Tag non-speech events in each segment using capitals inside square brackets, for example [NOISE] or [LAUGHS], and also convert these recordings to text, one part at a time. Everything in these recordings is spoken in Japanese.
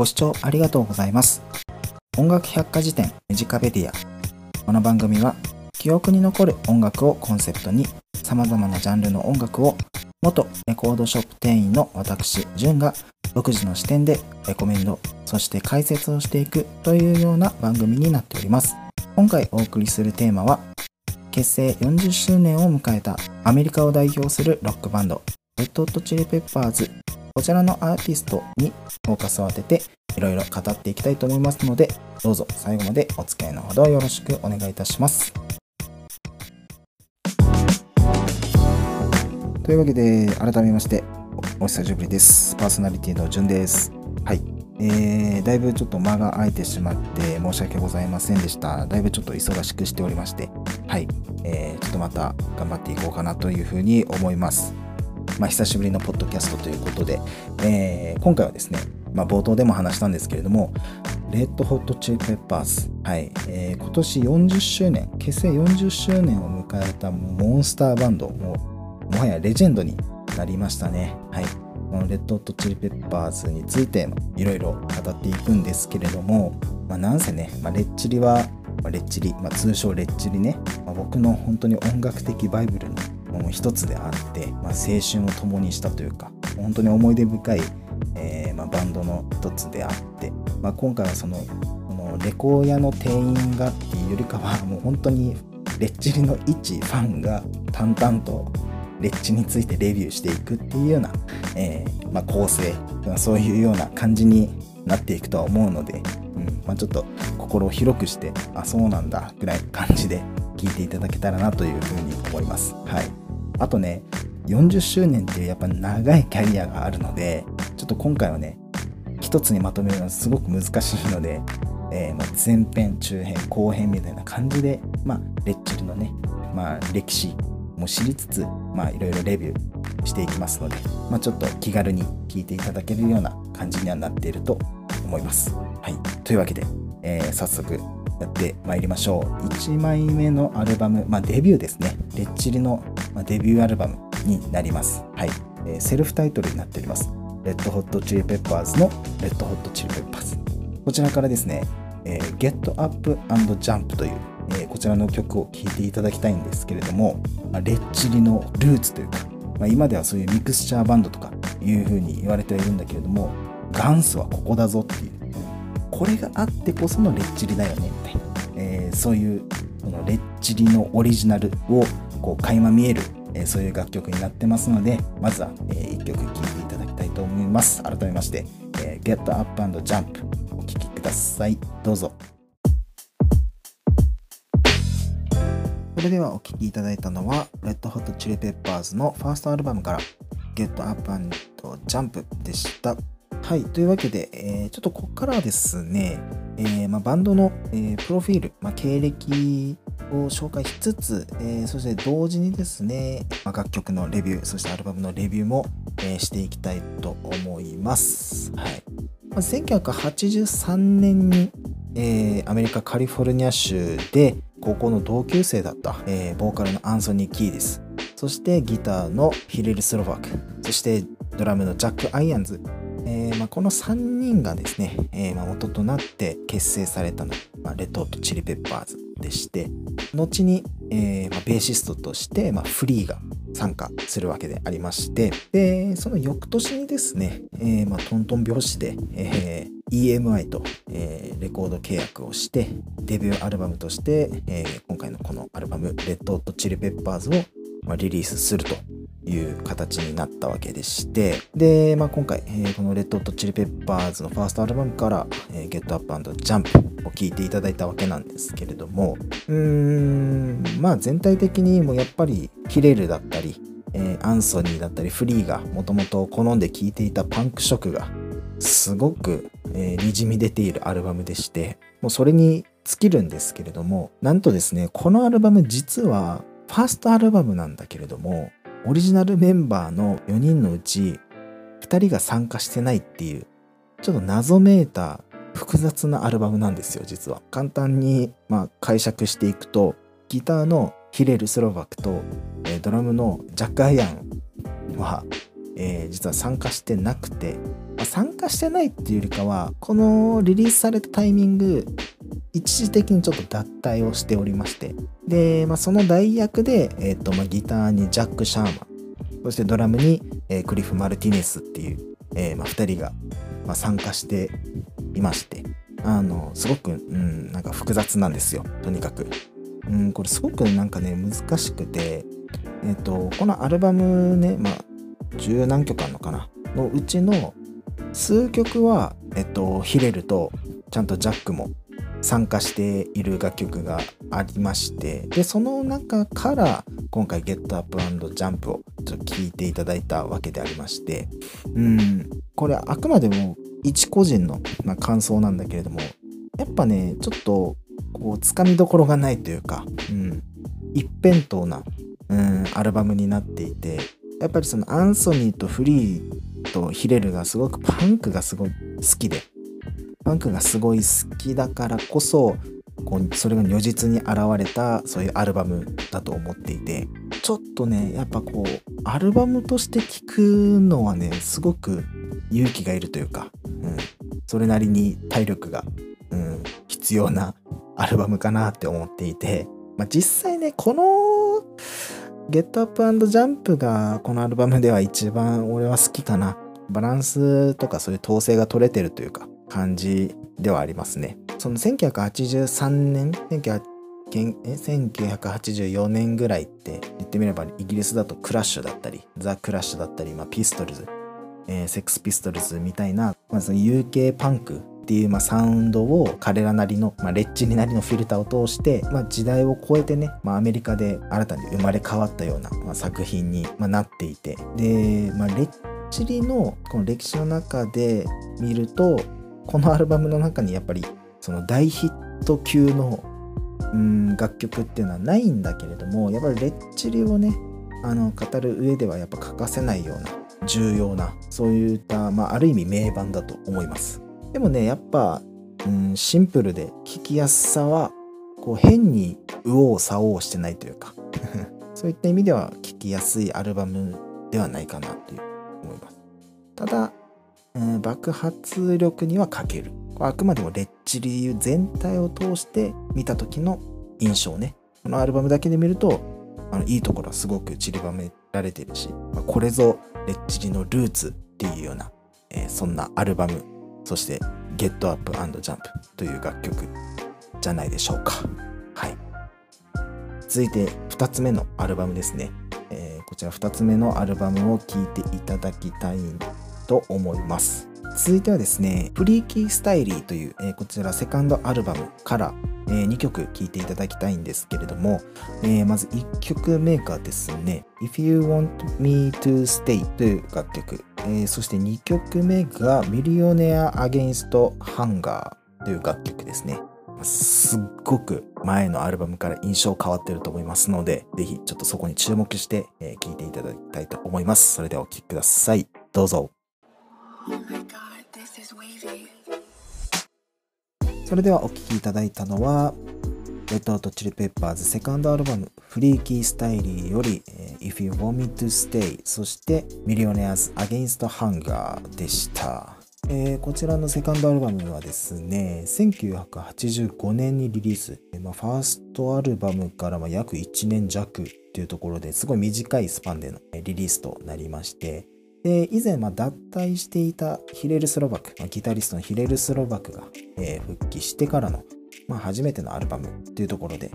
ご視聴ありがとうございます。音楽百科事典メジカベディア。この番組は記憶に残る音楽をコンセプトに様々なジャンルの音楽を元レコードショップ店員の私、ジュンが独自の視点でレコメンド、そして解説をしていくというような番組になっております。今回お送りするテーマは結成40周年を迎えたアメリカを代表するロックバンドレッド・ホット・チリ・ペッパーズこちらのアーティストにフォーカスを当てていろいろ語っていきたいと思いますのでどうぞ最後までお付き合いのほどよろしくお願いいたします。というわけで改めましてお久しぶりです。パーソナリティのじゅんです。はい。えー、だいぶちょっと間が空いてしまって申し訳ございませんでした。だいぶちょっと忙しくしておりまして、はい、えー、ちょっとまた頑張っていこうかなというふうに思います。まあ、久しぶりのポッドキャストということで、えー、今回はですね、まあ、冒頭でも話したんですけれども、レッドホットチリペッパーズ、はいえー、今年40周年、結成40周年を迎えたモンスターバンド、ももはやレジェンドになりましたね。はいこのレッドホットチリペッパーズについていろいろ語っていくんですけれども、まあ、なんせね、まあ、レッチリは、まあ、レッチリ、まあ、通称レッチリね、まあ、僕の本当に音楽的バイブルの一つであって、まあ、青春を共にしたというか本当に思い出深い、えーまあ、バンドの一つであって、まあ、今回はそのこのレコー屋の店員がっていうよりかは [LAUGHS] もう本当にレッチリの一ファンが淡々とレッチについてレビューしていくっていうような、えー、まあ、構成そういうような感じになっていくとは思うので、うんまあ、ちょっと心を広くしてあそうなんだぐらい感じで聞いていただけたらなというふうに思います。はい、あとね40周年っていうやっぱ長いキャリアがあるのでちょっと今回はね一つにまとめるのはすごく難しいので、えー、ま前編中編後編みたいな感じで、まあ、レッチリのね、まあ、歴史も知りつつ、まあ、いろいろレビューしていきますので、まあ、ちょっと気軽に聞いていただけるような感じにはなっていると思います。はい。というわけで、えー、早速やってまいりましょう。1枚目のアルバム、まあ、デビューですね。レッチリの、デビューアルバムになります。はい。えー、セルフタイトルになっております。レッドホットチリペッパーズのレッドホットチリペッパーズ。こちらからですね、えー、Get Up and Jump というえー、こちらの曲を聴いていただきたいんですけれども、まあ、レッチリのルーツというか、まあ、今ではそういうミクスチャーバンドとかいう風に言われてはいるんだけれども元祖はここだぞっていうこれがあってこそのレッチリだよねみたいな、えー、そういうこのレッチリのオリジナルをこう垣間見える、えー、そういう楽曲になってますのでまずは、えー、1曲聴いていただきたいと思います。改めまして、えー、Get Up and Jump お聴きください。どうぞ。それではお聴きいただいたのは、レッドホットチリペッパーズのファーストアルバムから、Get Up and Jump でした。はい、というわけで、えー、ちょっとここからはですね、えー、まあ、バンドの、えー、プロフィール、まあ、経歴を紹介しつつ、えそして同時にですね、まあ、楽曲のレビュー、そしてアルバムのレビューも、えしていきたいと思います。はい。まあ、1983年に、えアメリカカリフォルニア州で、高校の同級生だった、え、ボーカルのアンソニー・キーディスそしてギターのヒレル・スロバクそしてドラムのジャック・アイアンズ、この3人がですね、えーまあ、元となって結成されたのが、まあ、レッドホットチリペッパーズでして後に、えーまあ、ベーシストとして、まあ、フリーが参加するわけでありましてでその翌年にですね、えーまあ、トントン拍子で、えー EMI と、えー、レコード契約をしてデビューアルバムとして、えー、今回のこのアルバム「レッド・オット・チリ・ペッパーズを」まあ、リリースするという形になったわけでしてで、まあ、今回、えー、この「レッド・オット・チリ・ペッパーズ」のファーストアルバムから「えー、Get Up and Jump」を聴いていただいたわけなんですけれどもうーんまあ全体的にもやっぱりヒレルだったりえー、アンソニーだったりフリーがもともと好んで聴いていたパンク色がすごく、えー、にじみ出ているアルバムでしてもうそれに尽きるんですけれどもなんとですねこのアルバム実はファーストアルバムなんだけれどもオリジナルメンバーの4人のうち2人が参加してないっていうちょっと謎めいた複雑なアルバムなんですよ実は。簡単に、まあ、解釈していくとギターのヒレル・スロバクと、えー、ドラムのジャック・アイアンはえー、実は参加してなくて、まあ、参加してないっていうよりかはこのリリースされたタイミング一時的にちょっと脱退をしておりまして。で、まあ、その代役で、えーとまあ、ギターにジャック・シャーマン。そしてドラムに、えー、クリフ・マルティネスっていう、えーまあ、2人が、まあ、参加していまして。あのすごく、うん、なんか複雑なんですよ。とにかく。うん、これすごくなんかね難しくて、えっ、ー、とこのアルバムねまあ十何曲あるのかな。のうちの数曲は、えっ、とヒレルとちゃんとジャックも参加している楽曲がありましてでその中から今回「ゲットアップジャンプをちょっと聴いていただいたわけでありましてうんこれあくまでも一個人の、まあ、感想なんだけれどもやっぱねちょっとこうつかみどころがないというか、うん、一辺倒な、うん、アルバムになっていてやっぱりそのアンソニーとフリーとヒレルがすごくパンクがすごい好きでパンクがすごい好きだからこそこうそれが如実に現れたそういうアルバムだと思っていて。ちょっとねやっぱこうアルバムとして聴くのはねすごく勇気がいるというか、うん、それなりに体力が、うん、必要なアルバムかなって思っていて、まあ、実際ねこの「ゲットアップジャンプがこのアルバムでは一番俺は好きかな。バランスとかそういう統制が取れてるというか。感じではありますね。その1983年1984年ぐらいって言ってみればイギリスだとクラッシュだったりザ・クラッシュだったり、まあ、ピストルズ、えー、セックスピストルズみたいな、まあ、その UK パンクっていう、まあ、サウンドを彼らなりの、まあ、レッチリなりのフィルターを通して、まあ、時代を超えてね、まあ、アメリカで新たに生まれ変わったような、まあ、作品に、まあ、なっていて。で、まあ、レッチリのこの歴史の中で見るとこのアルバムの中にやっぱりその大ヒット級のうん楽曲っていうのはないんだけれどもやっぱりレッチリをねあの語る上ではやっぱ欠かせないような重要なそういった、まあ、ある意味名盤だと思います。でもねやっぱ、うん、シンプルで聴きやすさはこう変に右往左往してないというか [LAUGHS] そういった意味では聴きやすいアルバムではないかなという思います。ただ、うん、爆発力には欠けるあくまでもレッチリ全体を通して見た時の印象ねこのアルバムだけで見るとあのいいところはすごく散りばめられてるし、まあ、これぞレッチリのルーツっていうような、えー、そんなアルバムそして Get Up and Jump という楽曲じゃないでしょうか。はい。続いて2つ目のアルバムですね。えー、こちら2つ目のアルバムを聴いていただきたいんと思います。続いてはですね、フリーキースタイリーという、えー、こちらセカンドアルバムから、えー、2曲聴いていただきたいんですけれども、えー、まず1曲目がですね、If You Want Me to Stay という楽曲、えそして2曲目が Millionaire Against Hunger という楽曲ですね。すっごく前のアルバムから印象変わってると思いますので、ぜひちょっとそこに注目して聴、えー、いていただきたいと思います。それではお聴きください。どうぞ。それではお聴きいただいたのは、レッドアウトチリペッパーズセカンドアルバムフリーキースタイリーより、If You Want Me to Stay そしてミリオネアーズ Against Hunger でした。えー、こちらのセカンドアルバムはですね、1985年にリリース、まあ、ファーストアルバムからま約1年弱っていうところですごい短いスパンでのリリースとなりまして、で以前ま脱退していたヒレル・スロバク、ま、ギタリストのヒレル・スロバクが、え、復帰してからの、まあ、初めてのアルバムというところで、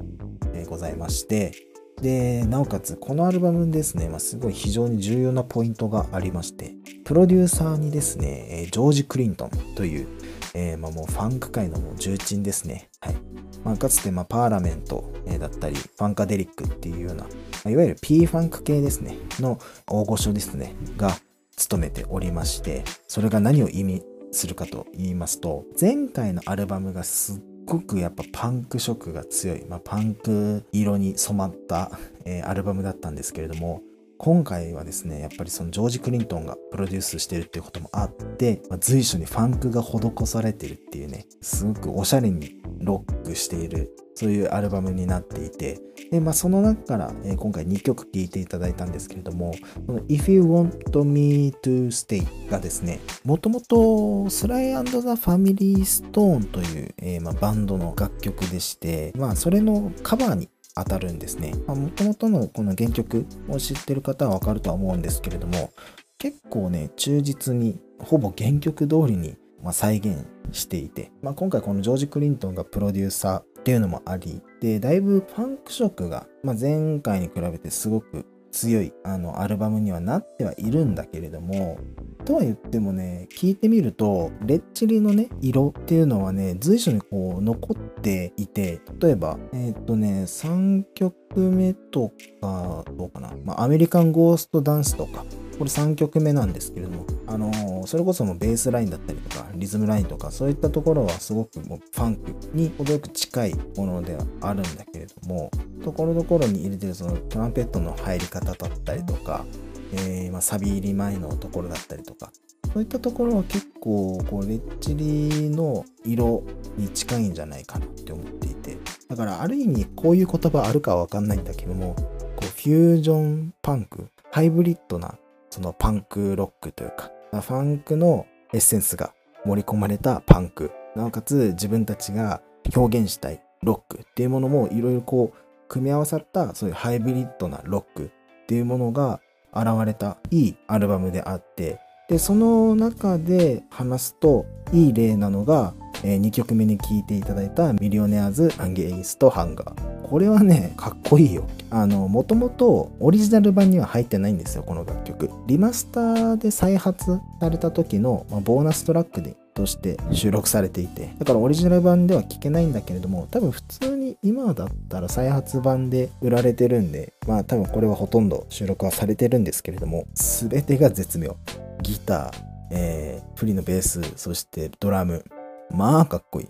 え、ございましてでなおかつこのアルバムですね、まあ、すごい非常に重要なポイントがありましてプロデューサーにですねジョージ・クリントンという、えー、まあ、もうファンク界のもう重鎮ですね、はい。まあ、かつてまパーラメントだったりファンカデリックっていうような、いわゆる P ファンク系ですねの大御所ですねが務めておりまして、それが何を意味するかと言いますと、前回のアルバムがすっごくやっぱパンク色が強い、まあ、パンク色に染まった、えー、アルバムだったんですけれども、今回はですね、やっぱりそのジョージ・クリントンがプロデュースしてるっていうこともあって、まあ、随所にファンクが施されてるっていうね、すごくおしゃれにロックしているそういうアルバムになっていてで、まあ、その中から、えー、今回2曲聴いていただいたんですけれどもこの If You Want Me to Stay がですねもともとスライザ・ファミリー・ストーンという、えー、まあ、バンドの楽曲でして、まあ、それのカバーに当たるんですね。もともとのこの原曲を知ってる方はわかるとは思うんですけれども、結構ね、忠実に、ほぼ原曲通りに、まあ再現していて、まあ、今回このジョージ・クリントンがプロデューサーっていうのもあり、で、だいぶファンク色が、まあ、前回に比べてすごく強いあのアルバムにはなってはいるんだけれどもとは言ってもね聞いてみるとレッチリのね色っていうのはね随所にこう残っていて例えばえっ、ー、とね3曲目とかどうかな、まあ、アメリカンゴーストダンスとかこれ3曲目なんですけれども、あのー、それこそもベースラインだったりとか、リズムラインとか、そういったところはすごくもうファンクに程よく近いものではあるんだけれども、ところどころに入れてるそのトランペットの入り方だったりとか、えー、まあ、サビ入り前のところだったりとか、そういったところは結構こうレッチリの色に近いんじゃないかなって思っていてだからある意味こういう言葉あるかはわかんないんだけどもこうフュージョンパンクハイブリッドなそのパンクロックというか、ファンクのエッセンスが盛り込まれたパンク、なおかつ自分たちが表現したいロックっていうものもいろいろこう組み合わさったそういうハイブリッドなロックっていうものが現れたいいアルバムであってでその中で話すといい例なのが、えー、2曲目に聴いていただいた Millionaires Against Hunger これはね、かっこいいよ。あの、もともとオリジナル版には入ってないんですよ、この楽曲。リマスターで再発された時の、まあ、ボーナストラックでとして収録されていて、だからオリジナル版では聴けないんだけれども、多分普通に今だったら再発版で売られてるんで、まあ多分これはほとんど収録はされてるんですけれども、全てが絶妙。ギター、えー、プリのベース、そしてドラム。まあかっこいい。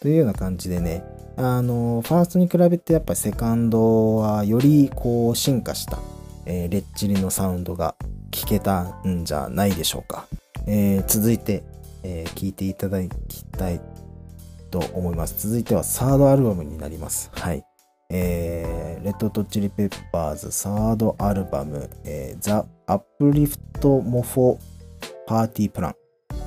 というような感じでね、あの、ファーストに比べてやっぱりセカンドはよりこう進化した、えー、レッチリのサウンドが聞けたんじゃないでしょうか。えー、続いて、えー、聞いていただきたいと思います。続いてはサードアルバムになります。はい。えー、レッド・ト・チリ・ペッパーズサードアルバム、えー、ザ・アップリフト・モフォ・パーティー・プラン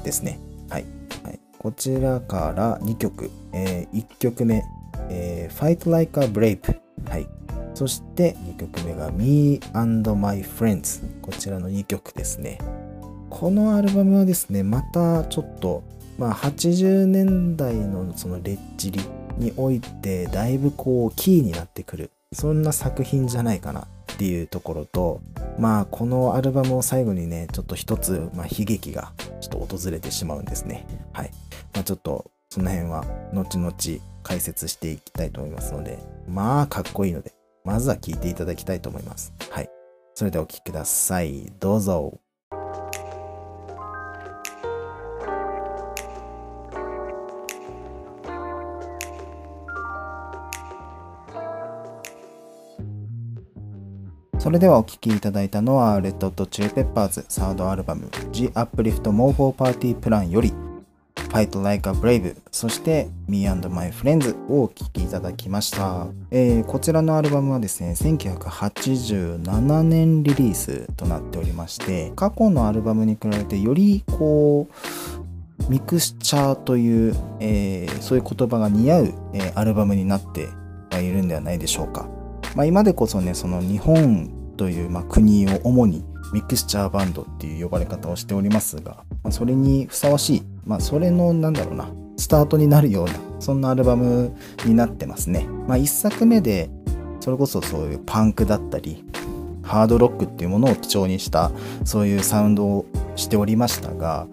ですね。はい。はい、こちらから2曲、えー、1曲目、えー、Fight Like a Brave。はい。そして2曲目が Me and My Friends。こちらの2曲ですね。このアルバムはですね、またちょっと、まあ80年代のそのレッチリにおいてだいぶこうキーになってくる。そんな作品じゃないかなっていうところと、まあこのアルバムを最後にね、ちょっと一つ、まあ、悲劇がちょっと訪れてしまうんですね。はい。まあ、ちょっとその辺は後々解説していきたいと思いますので、まあかっこいいので、まずは聴いていただきたいと思います。はい。それではお聴きください。どうぞ。それではお聴きいただいたのは、レッドとチリペッパーズサードアルバム The Uplift More for Party Plan より Fight Like a Brave そして Me and My Friends をお聴きいただきました、えー、こちらのアルバムはですね1987年リリースとなっておりまして過去のアルバムに比べてよりこうミクスチャーという、えー、そういう言葉が似合う、えー、アルバムになっているんではないでしょうか、まあ、今でこそねその日本という、まあ、国を主にミクスチャーバンドっていう呼ばれ方をしておりますが、まあ、それにふさわしい、まあ、それのなんだろうなスタートになるようなそんなアルバムになってますね、まあ、1作目でそれこそそういうパンクだったりハードロックっていうものを基調にしたそういうサウンドをしておりましたが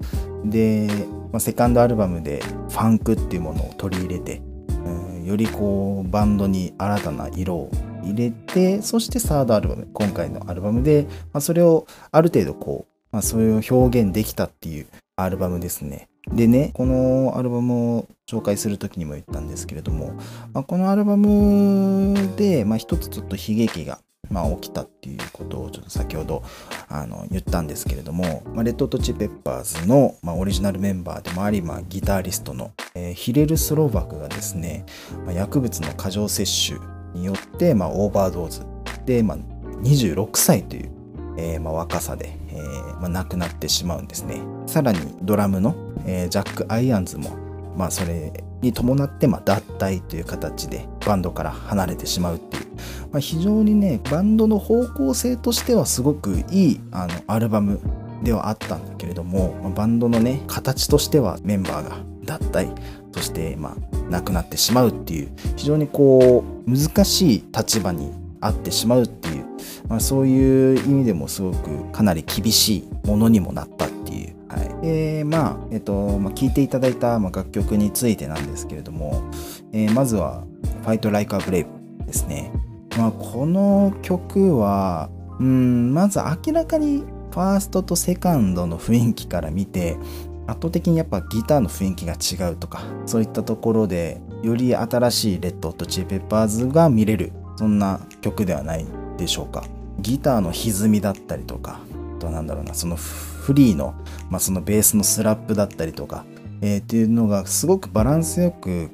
で、まあ、セカンドアルバムでファンクっていうものを取り入れて、うん、よりこうバンドに新たな色を入れてそしてサードアルバム今回のアルバムで、まあ、それをある程度こう、まあ、それを表現できたっていうアルバムですね。でねこのアルバムを紹介する時にも言ったんですけれども、まあ、このアルバムで、まあ、一つちょっと悲劇がまあ、起きたっていうことをちょっと先ほどあの言ったんですけれども、まあ、レッド・トチ・ペッパーズの、まあ、オリジナルメンバーでもあり、まあ、ギタリストの、えー、ヒレル・スローバクがですね、まあ、薬物の過剰摂取によって、まあ、オーバードーズで、まあ、26歳という、えーまあ、若さで、えーまあ、亡くなってしまうんですね。さらにドラムの、えー、ジャック・アイアンズも、まあ、それに伴って、まあ、脱退という形でバンドから離れてしまうっていう、まあ、非常にねバンドの方向性としてはすごくいいあのアルバムではあったんだけれども、まあ、バンドのね形としてはメンバーが脱退そしてまあ亡くなってしまうっていう非常にこう難しい立場にあってしまうっていう、まあ、そういう意味でもすごくかなり厳しいものにもなったっていう。はい、でまあえっとまあ、聴いていただいた、まあ、楽曲についてなんですけれども、えー、まずは「Fight Like a Brave」ですね、まあ、この曲はうんまず明らかにファーストとセカンドの雰囲気から見て圧倒的にやっぱギターの雰囲気が違うとかそういったところでより新しいレッドとチーペッパーズが見れる。そんな曲ではないでしょうか。ギターの歪みだったりとかあとなんだろうなそのフリーの,、まあそのベースのスラップだったりとか、えー、っていうのがすごくバランスよく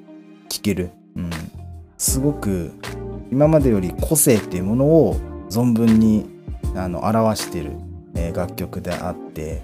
聴ける、うん、すごく今までより個性っていうものを存分にあの表している、えー、楽曲であって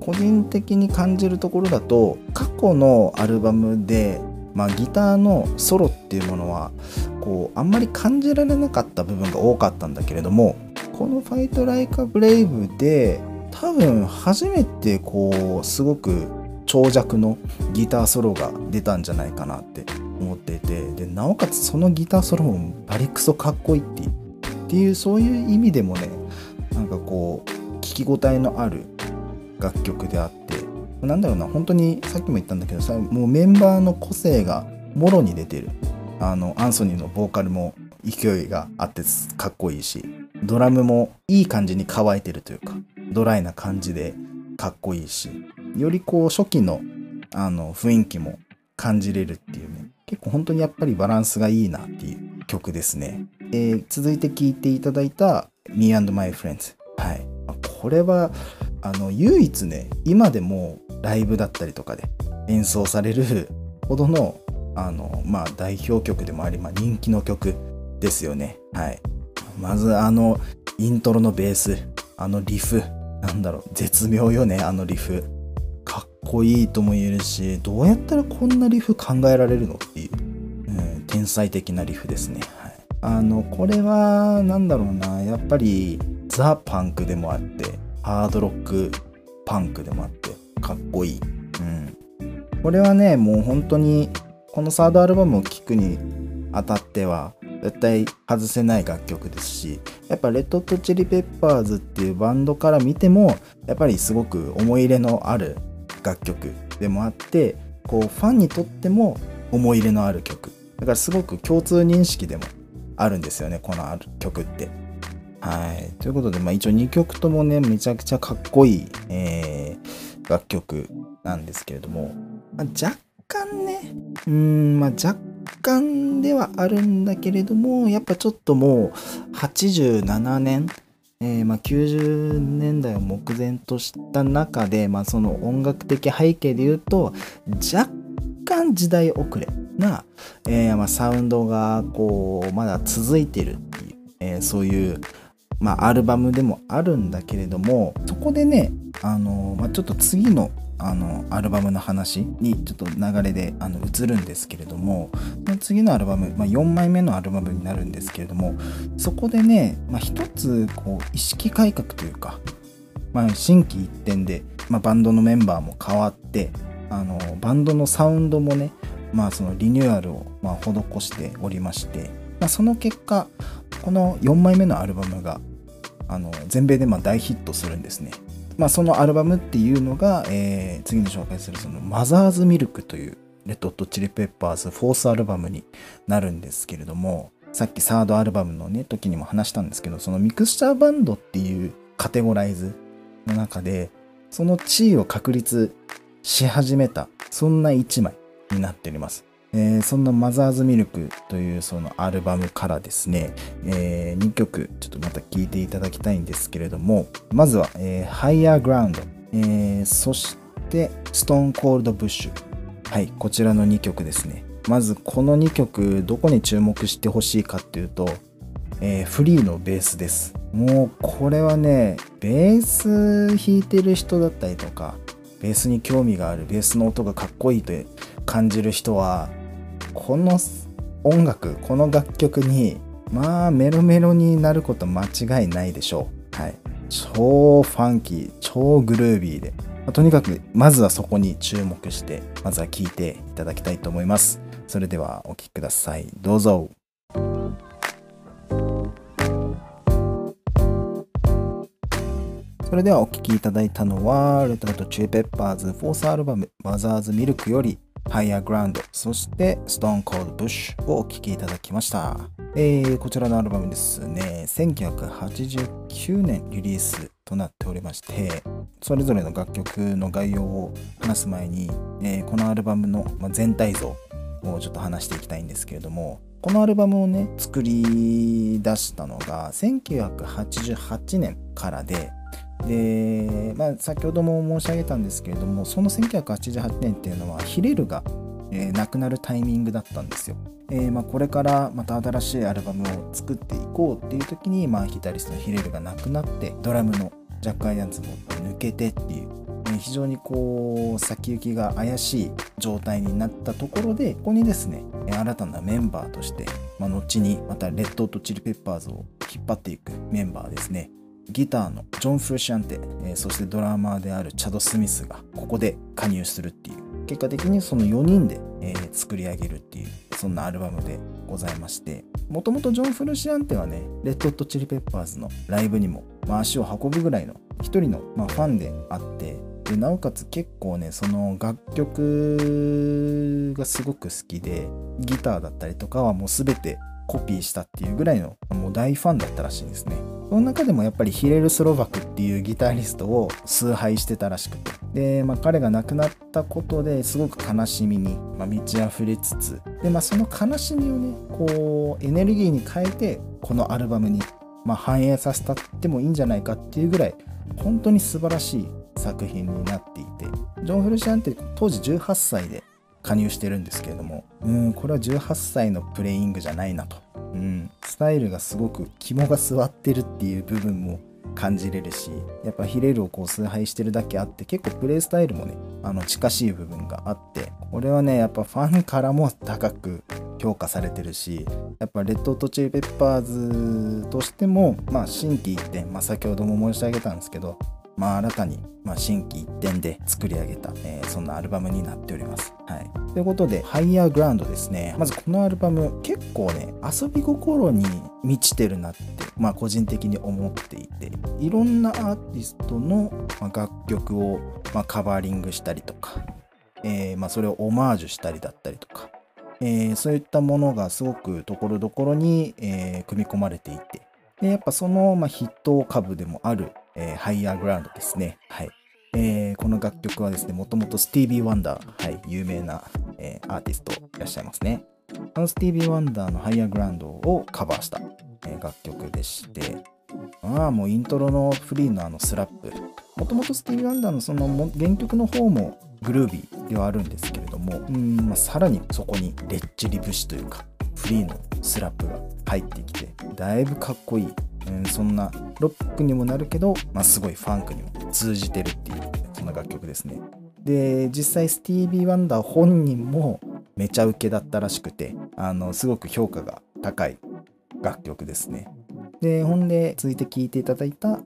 個人的に感じるところだと過去のアルバムで、まあ、ギターのソロっていうものはこうあんまり感じられなかった部分が多かったんだけれどもこの「ファイト・ライカ・ブレイブ」で多分初めてこうすごく長尺のギターソロが出たんじゃないかなって思っていてでなおかつそのギターソロもバリクソかっこいいっていうっていうそういう意味でもねなんかこう聞き応えのある楽曲であってなんだろうな本当にさっきも言ったんだけどさもうメンバーの個性がもろに出てる。あのアンソニーのボーカルも勢いがあってかっこいいしドラムもいい感じに乾いてるというかドライな感じでかっこいいしよりこう初期のあの雰囲気も感じれるっていうね。結構本当にやっぱりバランスがいいなっていう曲ですね、えー、続いて聴いていただいた Me and My Friends はい。これはあの唯一ね今でもライブだったりとかで演奏されるほどのあの、まあ、代表曲でもあり、まあ、人気の曲ですよね。はい。まずあのイントロのベースあのリフなんだろう絶妙よねあのリフかっこいいとも言えるしどうやったらこんなリフ考えられるのっていう、うん、天才的なリフですね。はい、あのこれは何だろうなやっぱりザ・パンクでもあってハードロックパンクでもあってかっこいい。うん。これはね、もう本当にこのサードアルバムを聴くにあたっては絶対外せない楽曲ですしやっぱレッド・ト・チリ・ペッパーズっていうバンドから見てもやっぱりすごく思い入れのある楽曲でもあってこうファンにとっても思い入れのある曲だからすごく共通認識でもあるんですよねこの曲ってはい。ということで、まあ一応2曲ともね、めちゃくちゃかっこいい、えー、楽曲なんですけれども、まあ、若干ね、うん、まあ若干ではあるんだけれども、やっぱちょっともう87年、えー、まあ、90年代を目前とした中で、まあ、その音楽的背景で言うと若干時代遅れな、えー、まあ、サウンドがこうまだ続いてるっていう、え、そういうまあ、アルバムでもあるんだけれどもそこでねあの、まあ、ちょっと次のあのアルバムの話にちょっと流れであの移るんですけれども次のアルバム、まあ、4枚目のアルバムになるんですけれどもそこでね、まあ、一つこう意識改革というか、まあ、心機一転で、まあ、バンドのメンバーも変わってあのバンドのサウンドもね、まあ、そのリニューアルをまあ施しておりまして、まあ、その結果この4枚目のアルバムがあの全米でま大ヒットするんですね。まあ、そのアルバムっていうのが、えー、次に紹介するその Mother's Milk というレッド・ホット・チリ・ペッパーズフォースアルバムになるんですけれどもさっきサードアルバムのね時にも話したんですけどそのミクスチャーバンドっていうカテゴライズの中でその地位を確立し始めたそんな一枚になっております。えー、そんなマザーズミルクというそのアルバムからですね、えー、2曲ちょっとまた聴いていただきたいんですけれども、まずは、えー、Higher Ground、えー、そしてストーンコールドブッシュ。はい、こちらの2曲ですね。まずこの2曲、どこに注目してほしいかっていうと、えー、フリーのベースです。もうこれはね、ベース弾いてる人だったりとか、ベースに興味がある、ベースの音がかっこいいと感じる人は、この音楽、この楽曲に、まあメロメロになること間違いないでしょう。はい。超ファンキー、超グルービーで、まあ、とにかくまずはそこに注目してまずは聴いていただきたいと思いますそれではお聴きくださいどうぞそれではお聴きいただいたのはレトルトチューペッパーズフォースアルバムマザーズミルクよりハイアーグラウンドそしてストーンコールブッシュをお聴きいただきました。えー、こちらのアルバムですね、1989年リリースとなっておりまして、それぞれの楽曲の概要を話す前に、えー、このアルバムの全体像をちょっと話していきたいんですけれども、このアルバムをね、作り出したのが1988年からで、で、まあ、先ほども申し上げたんですけれども、その1988年っていうのはヒレルが、えー、亡くなるタイミングだったんですよ。えー、まあ、これからまた新しいアルバムを作っていこうっていう時に、まあ、ギタリストのヒレルが亡くなってドラムのジャック・アイアンズも抜けてっていう、非常にこう先行きが怪しい状態になったところでここにですね新たなメンバーとして、まあ、後にまたレッド・とチリ・ペッパーズを引っ張っていくメンバーですねギターのジョン・フレシアンテ、えー、そしてドラマーであるチャド・スミスがここで加入するっていう。結果的にその4人で、えー、作り上げるっていうそんなアルバムでございまして。もともとジョン・フルシアンテはねレッド・ット・チリ・ペッパーズのライブにも、まあ、足を運ぶぐらいの一人の、まあ、ファンであって。でなおかつ結構ねその楽曲がすごく好きでギターだったりとかはもう全てコピーしたっていうぐらいのもう大ファンだったらしいんですね。その中でもやっぱりヒレル・スロバクっていうギタリストを崇拝してたらしくて。で、まあ、彼が亡くなったことですごく悲しみに、まあ、満ち溢れつつで、まあ、その悲しみをねこうエネルギーに変えてこのアルバムに、まあ、反映させたってもいいんじゃないかっていうぐらい本当に素晴らしい作品になっていて。ジョン・フルシアンって当時18歳で加入してるんですけれどもうんこれは18歳のプレイングじゃないなと、うん、スタイルがすごく肝が据わってるっていう部分も感じれるしやっぱヒレルをこう崇拝してるだけあって結構プレイスタイルもねあの近しい部分があってこれはねやっぱファンからも高く評価されてるしやっぱレッド・トチリ・ペッパーズとしてもまあ新規一点、まあ、先ほども申し上げたんですけどまあ、新たに、まあ、新規一点で作り上げた、えー、そんなアルバムになっております。はい。ということで、ハイヤーグラウンドですね。まずこのアルバム、結構ね、遊び心に満ちてるなって、まあ、個人的に思っていて、いろんなアーティストの楽曲を、ま、カバーリングしたりとか、えー、ま、それをオマージュしたりだったりとか、えー、そういったものがすごくところどころに、えー、組み込まれていて、でやっぱその、まあ、筆頭株でもあるえ、 Higher Ground ですね。はい。えー、この楽曲はですね、もともとスティービー・ワンダー、はい、有名な、えー、アーティストいらっしゃいますね。あのスティービー・ワンダーの Higher Ground をカバーした、えー、楽曲でして、まあもうイントロのフリーのあのスラップ、もともとスティービー・ワンダーのその原曲の方もグルービーではあるんですけれども、うんまあ、さらにそこにレッチリ節というか、フリーのスラップが入ってきて、だいぶかっこいい。うん、そんなロックにもなるけど、まあ、すごいファンクにも通じてるっていう。そんな楽曲ですね。で実際スティービー・ワンダー本人もめちゃウケだったらしくてあのすごく評価が高い楽曲ですね。でほんで続いて聴いていただいた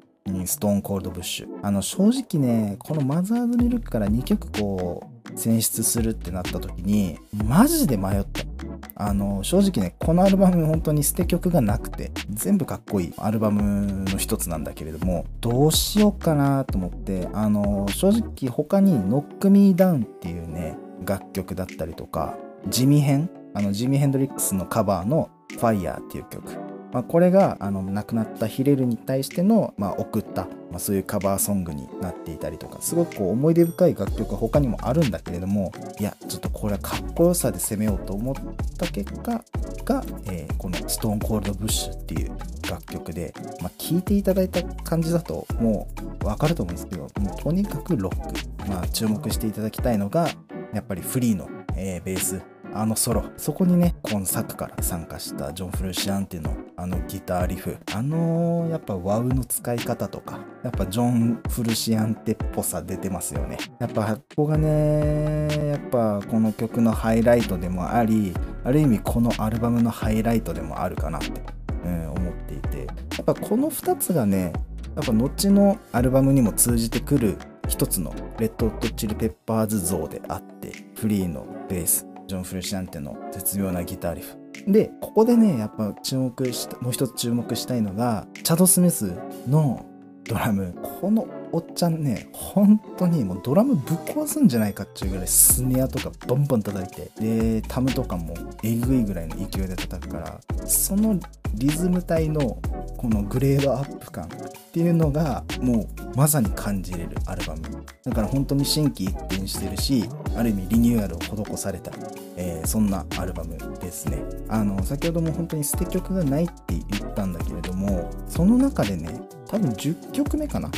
ストーンコールドブッシュあの正直ねこのマザーズミルクから2曲こう選出するってなった時にマジで迷った。あの正直ねこのアルバム本当に捨て曲がなくて全部かっこいいアルバムの一つなんだけれどもどうしようかなと思ってあの正直他に「Knock Me Down」っていうね楽曲だったりとか地味編あのジミー・ヘンドリックスのカバーの「Fire」っていう曲。まあ、これがあの亡くなったヒレルに対しての、まあ、送った、まあ、そういうカバーソングになっていたりとかすごくこう思い出深い楽曲が他にもあるんだけれどもいやちょっとこれはかっこよさで攻めようと思った結果が、えー、この「ストーンコールド・ブッシュ」っていう楽曲で、まあ、聴いていただいた感じだともう分かると思うんですけどもうとにかくロック、まあ、注目していただきたいのがやっぱりフリーの、えー、ベースあのソロ。そこにね今作から参加したジョン・フルシアンテのあのギターリフ。あのー、やっぱワウの使い方とかやっぱジョン・フルシアンテっぽさ出てますよね。やっぱここがねやっぱこの曲のハイライトでもありある意味このアルバムのハイライトでもあるかなって、うん、思っていて。やっぱこの2つがねやっぱ後のアルバムにも通じてくる一つのレッド・オット・チリ・ペッパーズ像であってフリーのベース。ジョン・フルシアンテの絶妙なギターリフ。でここでねやっぱ注目したもう一つ注目したいのがチャド・スミスのドラム。このおっちゃんね本当にもうドラムぶっ壊すんじゃないかっていうぐらいスネアとかバンバン叩いてでタムとかもえぐいぐらいの勢いで叩くからそのリズム体のこのグレードアップ感っていうのがもうまさに感じれるアルバム。だから本当に心機一転してるしある意味リニューアルを施された、えー、そんなアルバムですねあの先ほども本当に捨て曲がないって言ったんだけれどもその中でね多分10曲目かな、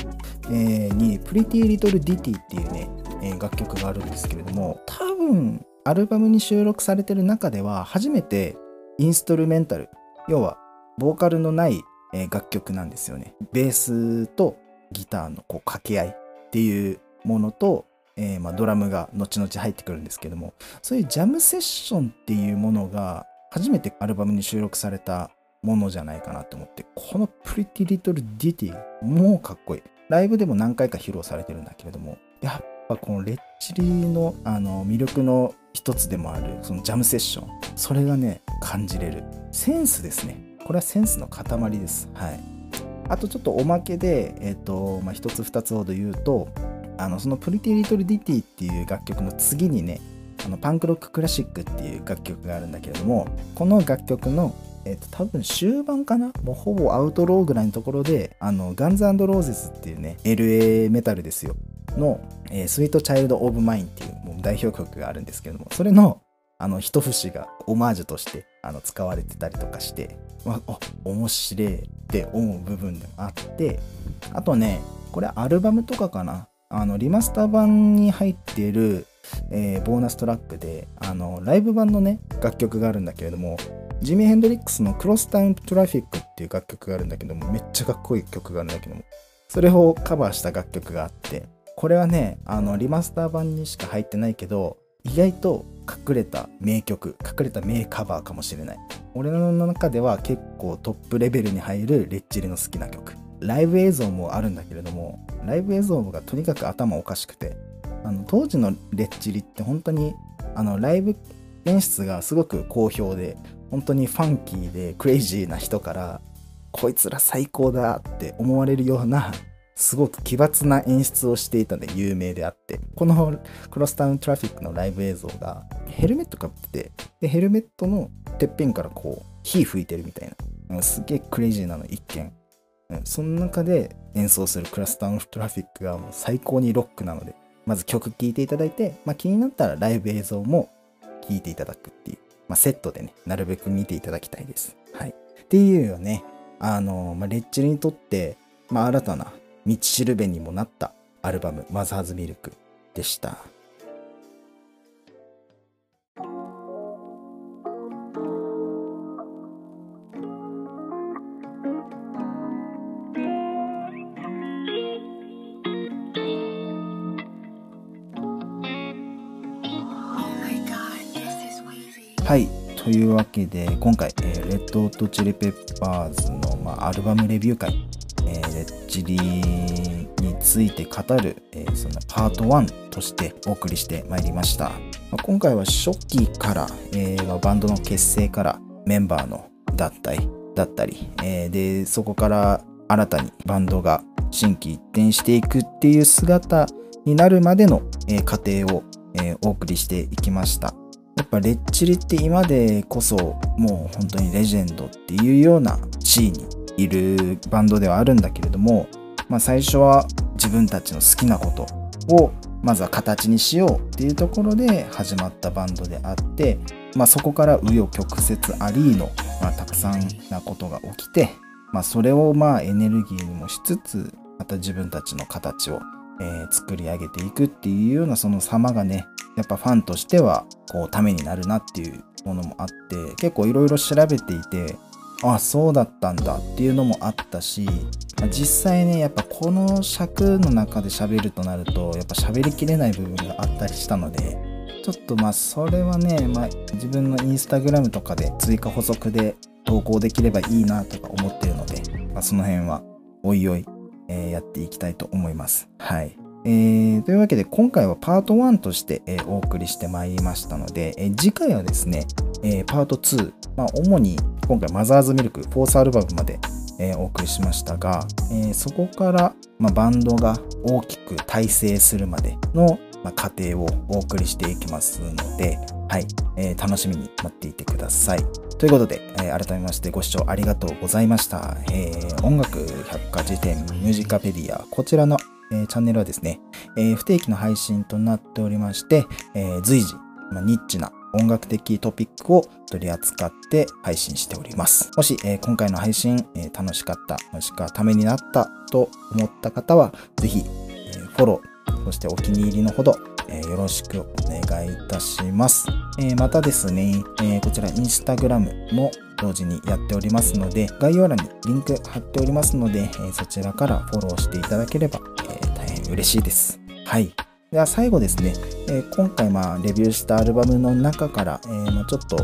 えー、に Pretty Little Ditty っていうね、えー、楽曲があるんですけれども多分アルバムに収録されてる中では初めてインストルメンタル要はボーカルのない、楽曲なんですよね。ベースとギターのこう掛け合いっていうものと、えー、まあ、ドラムが後々入ってくるんですけどもそういうジャムセッションっていうものが初めてアルバムに収録されたものじゃないかなと思ってこの Pretty Little Ditty もうかっこいいライブでも何回か披露されてるんだけれどもやっぱこのレッチリのあの魅力の一つでもあるそのジャムセッションそれがね感じれるセンスですねこれはセンスの塊です。はい。あとちょっとおまけで、えっ、ー、と、まあ、一つ二つほど言うと、あの、その Pretty Little Ditty っていう楽曲の次にね、あの Punk Rock Classic っていう楽曲があるんだけれども、この楽曲のえ、ー、と、多分終盤かなもうほぼアウトロぐらいのところで、あの、ガンズローゼスっていうね、LA メタルですよ。の、えー、 Sweet Child o' Mine っていうもう代表曲があるんですけども、それの、あの、一節がオマージュとしてあの使われてたりとかして、まあ、面白いって思う部分でもあってあとねこれアルバムとかかなあのリマスター版に入っている、えー、ボーナストラックであのライブ版のね楽曲があるんだけれどもジミー・ヘンドリックスのクロスタウントラフィックっていう楽曲があるんだけどもめっちゃかっこいい曲があるんだけどもそれをカバーした楽曲があってこれはねあのリマスター版にしか入ってないけど意外と隠れた名曲隠れた名カバーかもしれない。俺の中では結構トップレベルに入るレッチリの好きな曲。ライブ映像もあるんだけれどもライブ映像がとにかく頭おかしくてあの当時のレッチリって本当にあのライブ演出がすごく好評で本当にファンキーでクレイジーな人からこいつら最高だって思われるようなすごく奇抜な演出をしていたので有名であって、このクロスタウントラフィックのライブ映像が、ヘルメットかぶってて、ヘルメットのてっぺんからこう、火吹いてるみたいな。すげえクレイジーなの、一見。その中で演奏するクロスタウントラフィックがもう最高にロックなので、まず曲聴いていただいて、まあ、気になったらライブ映像も聴いていただくっていう、まあ、セットでね、なるべく見ていただきたいです。はい。っていうよね、あの、まあ、レッチリにとって、まあ、新たな道しるべにもなったアルバム「マザーズミルク」でした。はい。というわけで、今回、えー、レッド・オット・チリ・ペッパーズの、まあ、アルバムレビュー会えー、レッチリについて語る、えー、そのパート1としてお送りしてまいりました。まあ、今回は初期から、えー、バンドの結成からメンバーの脱退だったり、えー、でそこから新たにバンドが心機一転していくっていう姿になるまでの、えー、過程を、えー、お送りしていきました。やっぱレッチリって今でこそもう本当にレジェンドっていうような地位にいるバンドではあるんだけれども、まあ、最初は自分たちの好きなことをまずは形にしようっていうところで始まったバンドであって、まあ、そこから紆余曲折ありの、まあ、たくさんなことが起きて、まあ、それをまあエネルギーにもしつつまた自分たちの形を、えー、作り上げていくっていうようなその様がねやっぱファンとしてはこうためになるなっていうものもあって結構いろいろ調べていてあそうだったんだっていうのもあったし実際ねやっぱこの尺の中で喋るとなるとやっぱ喋りきれない部分があったりしたのでちょっとまあそれはね、まあ、自分のインスタグラムとかで追加補足で投稿できればいいなとか思ってるので、まあ、その辺はおいおい、えー、やっていきたいと思います。はい。えー、というわけで今回はパート1として、えー、お送りしてまいりましたので、えー、次回はですね、えパート2、まあ、主に今回マザーズミルクフォースアルバムまで、えお送りしましたが、えそこから、まあ、バンドが大きく大成するまでの、まあ、過程をお送りしていきますので、はい、え楽しみに待っていてください。ということで、えー、改めましてご視聴ありがとうございました。えー、音楽百科事典ミュージカペディア、こちらの、えー、チャンネルはですね、え不定期の配信となっておりまして、え随時、まあ、ニッチな音楽的トピックを取り扱って配信しております。もし、えー、今回の配信、えー、楽しかった、もしくはためになったと思った方は、ぜひ、えー、フォロー、そしてお気に入りのほど、えよろしくお願いいたします。えまたですね、えこちらインスタグラムも同時にやっておりますので、概要欄にリンク貼っておりますので、えそちらからフォローしていただければ、嬉しいです。はい。では最後ですね、え今回まあレビューしたアルバムの中から、えまちょっと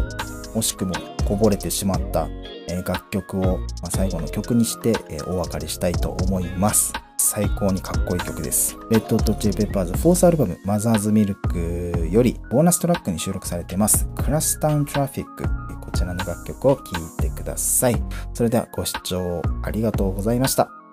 惜しくもこぼれてしまった、え楽曲を、ま最後の曲にして、えお別れしたいと思います。最高にかっこいい曲です。レッド・ホット・チリ・ペッパーズフォースアルバム Mother's Milk よりボーナストラックに収録されてます。 Crosstown Traffic。こちらの楽曲を聴いてください。それではご視聴ありがとうございました。